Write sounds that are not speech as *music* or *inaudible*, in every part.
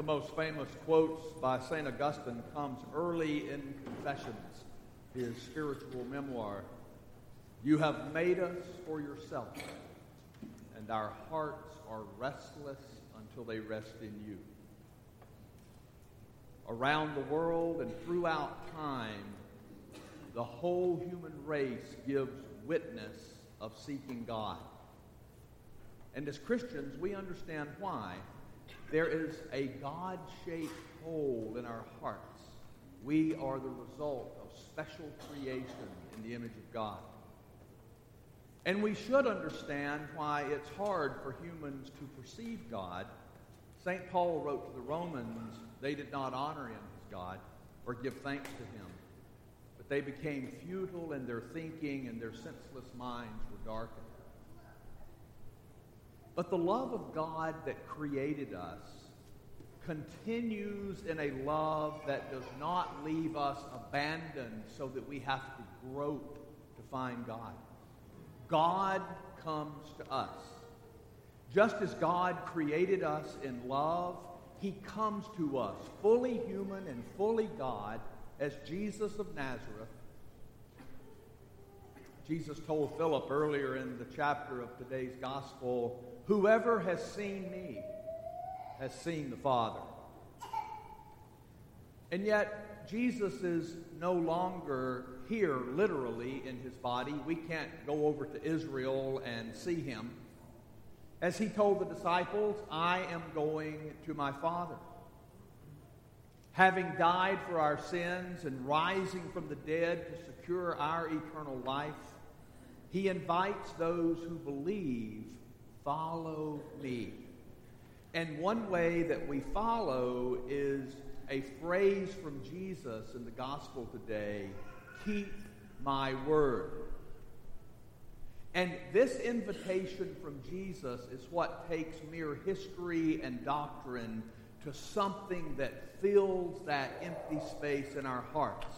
the most famous quotes by St. Augustine comes early in Confessions, his spiritual memoir. You have made us for yourself, and our hearts are restless until they rest in you. Around the world and throughout time, the whole human race gives witness of seeking God. And as Christians, we understand why. There is a God shaped hole in our hearts. We are the result of special creation in the image of God. And we should understand why it's hard for humans to perceive God. St. Paul wrote to the Romans, they did not honor him as God or give thanks to him, but they became futile in their thinking and their senseless minds were darkened. But the love of God that created us continues in a love that does not leave us abandoned so that we have to grope to find God. God comes to us. Just as God created us in love, he comes to us fully human and fully God as Jesus of Nazareth. Jesus told Philip earlier in the chapter of today's gospel, Whoever has seen me has seen the Father. And yet, Jesus is no longer here literally in his body. We can't go over to Israel and see him. As he told the disciples, I am going to my Father. Having died for our sins and rising from the dead to secure our eternal life, he invites those who believe, follow me. And one way that we follow is a phrase from Jesus in the gospel today keep my word. And this invitation from Jesus is what takes mere history and doctrine to something that fills that empty space in our hearts.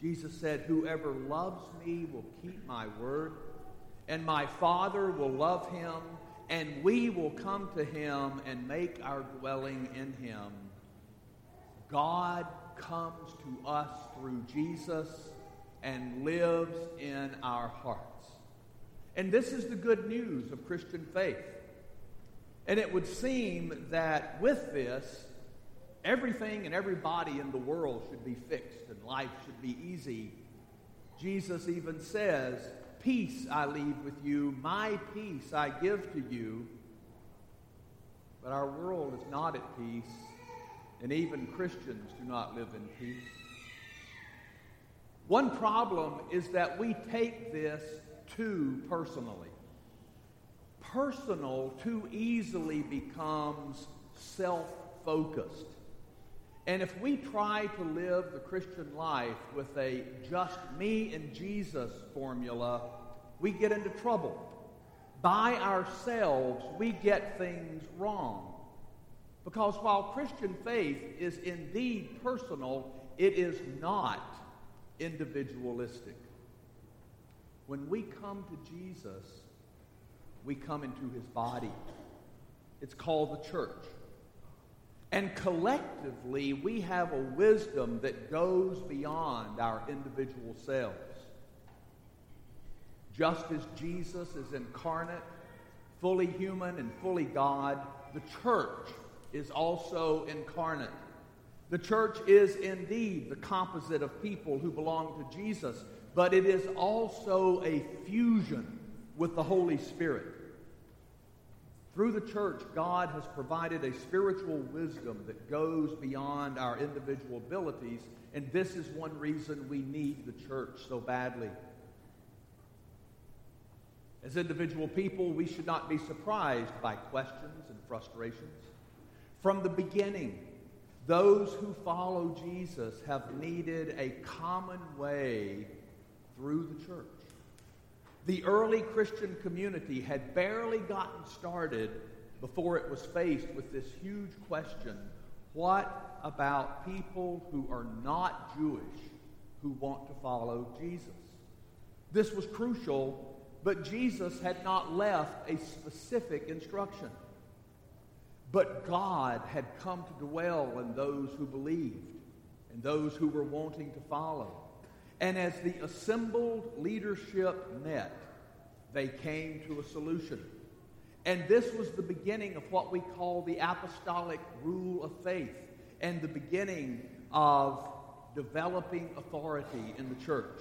Jesus said, Whoever loves me will keep my word, and my Father will love him, and we will come to him and make our dwelling in him. God comes to us through Jesus and lives in our hearts. And this is the good news of Christian faith. And it would seem that with this, everything and everybody in the world should be fixed and life should be easy. Jesus even says, Peace I leave with you, my peace I give to you. But our world is not at peace, and even Christians do not live in peace. One problem is that we take this too personally. Personal too easily becomes self focused. And if we try to live the Christian life with a just me and Jesus formula, we get into trouble. By ourselves, we get things wrong. Because while Christian faith is indeed personal, it is not individualistic. When we come to Jesus, we come into his body. It's called the church. And collectively, we have a wisdom that goes beyond our individual selves. Just as Jesus is incarnate, fully human, and fully God, the church is also incarnate. The church is indeed the composite of people who belong to Jesus, but it is also a fusion with the Holy Spirit. Through the church, God has provided a spiritual wisdom that goes beyond our individual abilities, and this is one reason we need the church so badly. As individual people, we should not be surprised by questions and frustrations. From the beginning, those who follow Jesus have needed a common way through the church. The early Christian community had barely gotten started before it was faced with this huge question what about people who are not Jewish who want to follow Jesus? This was crucial, but Jesus had not left a specific instruction. But God had come to dwell in those who believed and those who were wanting to follow. And as the assembled leadership met, they came to a solution. And this was the beginning of what we call the apostolic rule of faith and the beginning of developing authority in the church.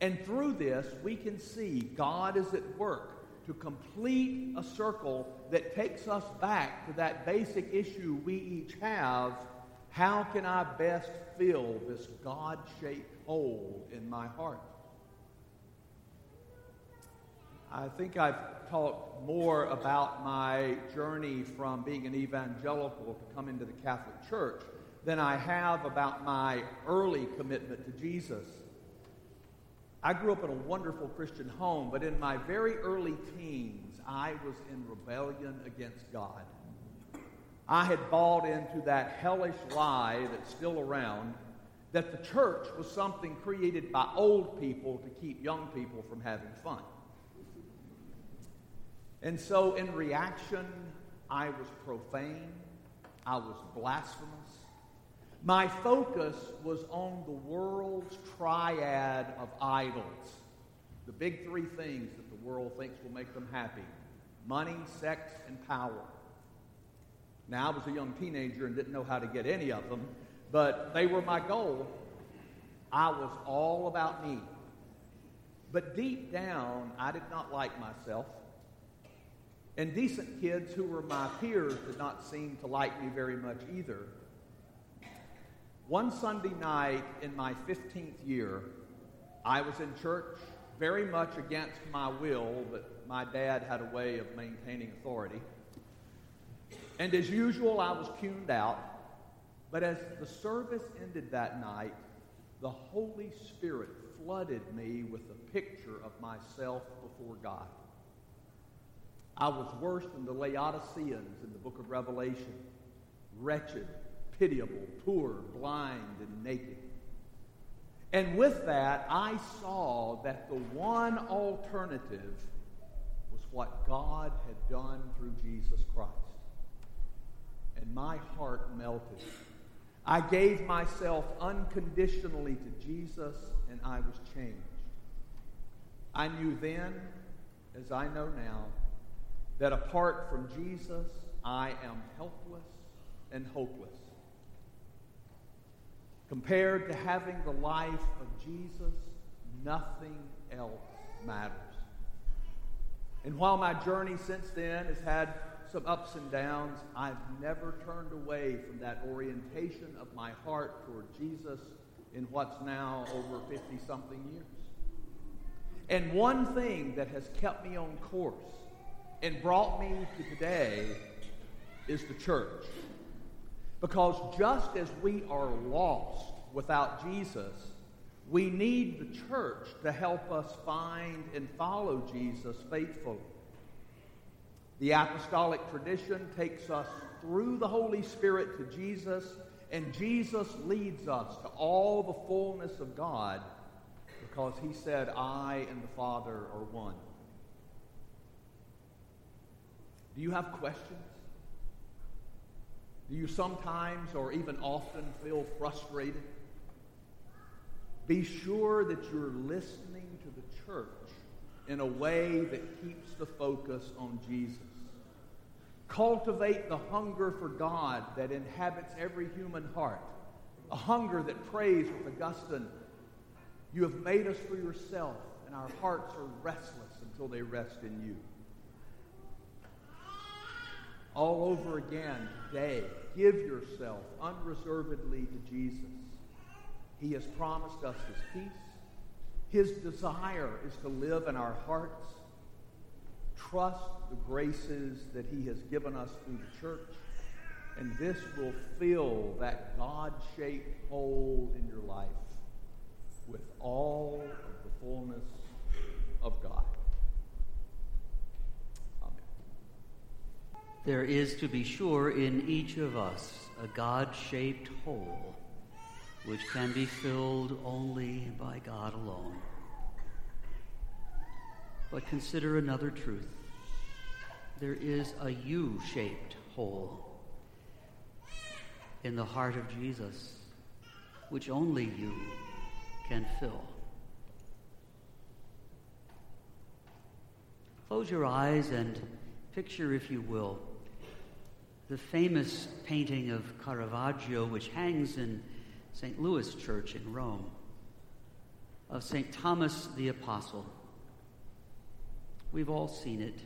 And through this, we can see God is at work to complete a circle that takes us back to that basic issue we each have how can I best fill this God shaped hole in my heart? I think I've talked more about my journey from being an evangelical to come into the Catholic Church than I have about my early commitment to Jesus. I grew up in a wonderful Christian home, but in my very early teens, I was in rebellion against God. I had bought into that hellish lie that's still around that the church was something created by old people to keep young people from having fun. And so, in reaction, I was profane, I was blasphemous, my focus was on the world's triad of idols. The big three things that the world thinks will make them happy money, sex, and power. Now, I was a young teenager and didn't know how to get any of them, but they were my goal. I was all about me. But deep down, I did not like myself. And decent kids who were my peers did not seem to like me very much either. One Sunday night in my 15th year, I was in church very much against my will, but my dad had a way of maintaining authority. And as usual, I was cuned out. But as the service ended that night, the Holy Spirit flooded me with a picture of myself before God. I was worse than the Laodiceans in the book of Revelation wretched, pitiable, poor, blind, and naked. And with that, I saw that the one alternative was what God had done through Jesus Christ. And my heart melted. I gave myself unconditionally to Jesus, and I was changed. I knew then, as I know now, that apart from Jesus, I am helpless and hopeless. Compared to having the life of Jesus, nothing else matters. And while my journey since then has had some ups and downs, I've never turned away from that orientation of my heart toward Jesus in what's now over 50 something years. And one thing that has kept me on course and brought me to today is the church. Because just as we are lost without Jesus, we need the church to help us find and follow Jesus faithfully. The apostolic tradition takes us through the Holy Spirit to Jesus, and Jesus leads us to all the fullness of God because he said, I and the Father are one. Do you have questions? Do you sometimes or even often feel frustrated? Be sure that you're listening to the church in a way that keeps the focus on Jesus. Cultivate the hunger for God that inhabits every human heart, a hunger that prays with Augustine, You have made us for yourself, and our hearts are restless until they rest in you all over again today. Give yourself unreservedly to Jesus. He has promised us his peace. His desire is to live in our hearts. Trust the graces that he has given us through the church. And this will fill that God shaped hole in your life with all of the fullness of God. There is, to be sure, in each of us a God shaped hole which can be filled only by God alone. But consider another truth there is a U shaped hole in the heart of Jesus, which only you can fill. Close your eyes and picture, if you will, the famous painting of Caravaggio, which hangs in St. Louis Church in Rome, of St. Thomas the Apostle. We've all seen it.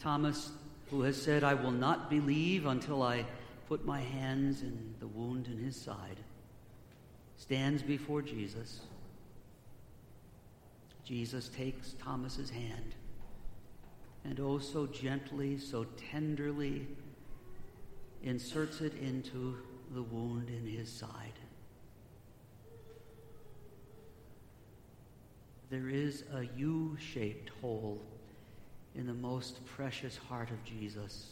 Thomas, who has said, I will not believe until I put my hands in the wound in his side, stands before Jesus. Jesus takes Thomas's hand and oh, so gently, so tenderly inserts it into the wound in his side. There is a U shaped hole in the most precious heart of Jesus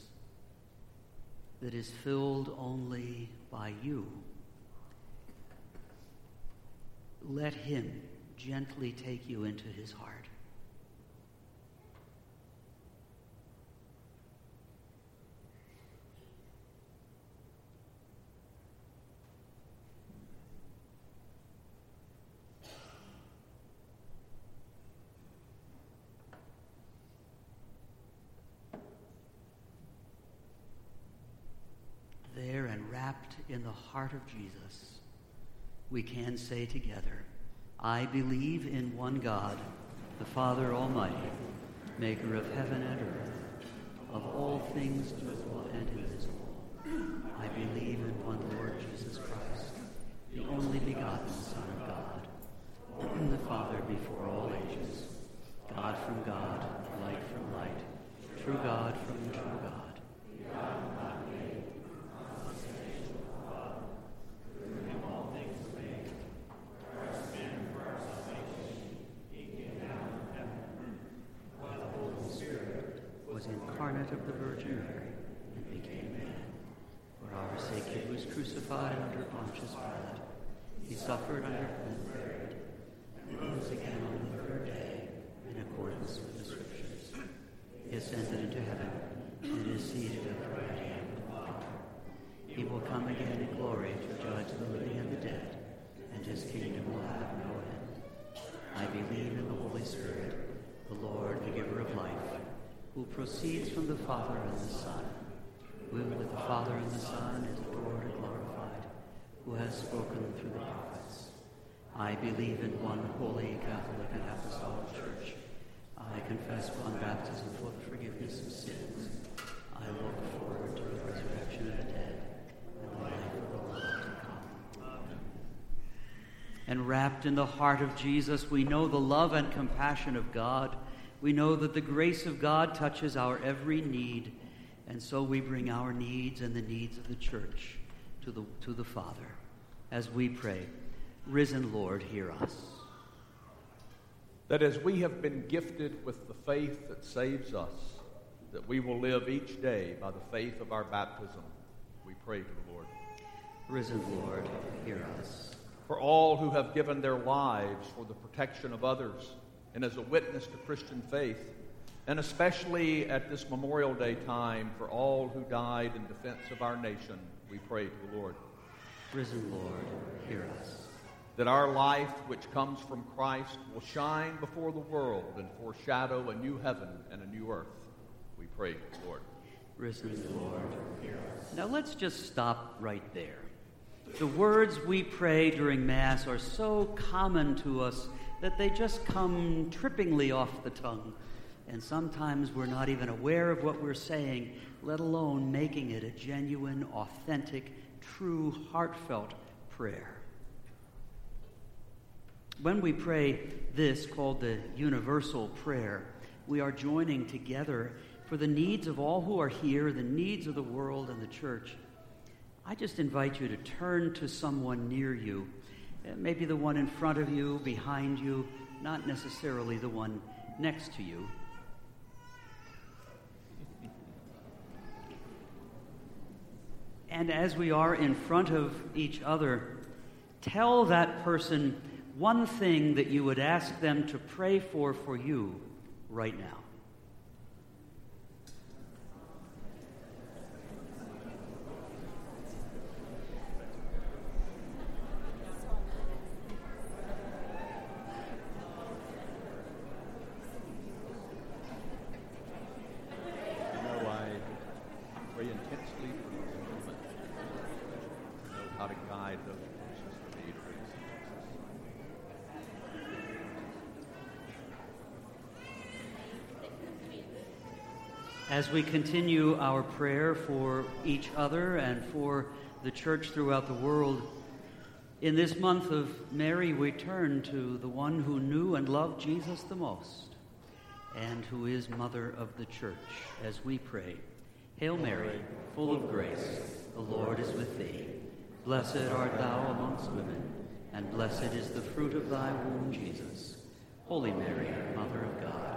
that is filled only by you. Let him gently take you into his heart. In the heart of Jesus, we can say together, I believe in one God, the Father Almighty, maker of heaven and earth, of all things visible and invisible. I believe in one Lord Jesus Christ, the only begotten Son of God, *clears throat* the Father before all ages, God from God, light from light, true God from true God of the Virgin Mary and became man. For our sake he was crucified under Pontius Pilate. He suffered under and buried, and rose again on the third day in accordance with the Scriptures. He ascended into heaven and is seated at the right hand of the Father. He will come again in glory to judge the living and the dead, and his kingdom will have no end. I believe in the Holy Spirit, the Lord, the giver of life who proceeds from the Father and the Son, who with the Father and the Son is adored and glorified, who has spoken through the prophets. I believe in one holy Catholic and Apostolic Church. I confess one baptism for the forgiveness of sins. I look forward to the resurrection of the dead and the life of the world to come. And wrapped in the heart of Jesus, we know the love and compassion of God we know that the grace of God touches our every need, and so we bring our needs and the needs of the church to the, to the Father as we pray. Risen Lord, hear us. That as we have been gifted with the faith that saves us, that we will live each day by the faith of our baptism, we pray to the Lord. Risen Lord, hear us. For all who have given their lives for the protection of others, and as a witness to Christian faith, and especially at this Memorial Day time for all who died in defense of our nation, we pray to the Lord. Risen Lord, hear us. That our life, which comes from Christ, will shine before the world and foreshadow a new heaven and a new earth. We pray to the Lord. Risen Lord, hear us. Now let's just stop right there. The words we pray during Mass are so common to us that they just come trippingly off the tongue. And sometimes we're not even aware of what we're saying, let alone making it a genuine, authentic, true, heartfelt prayer. When we pray this, called the universal prayer, we are joining together for the needs of all who are here, the needs of the world and the church. I just invite you to turn to someone near you maybe the one in front of you, behind you, not necessarily the one next to you. And as we are in front of each other, tell that person one thing that you would ask them to pray for for you right now. provide those resources for me to bring us As we continue our prayer for each other and for the church throughout the world, in this month of Mary, we turn to the one who knew and loved Jesus the most and who is Mother of the Church as we pray. Hail Mary, full of grace, the Lord is with thee. Blessed art thou amongst women, and blessed is the fruit of thy womb, Jesus. Holy Mary, Mother of God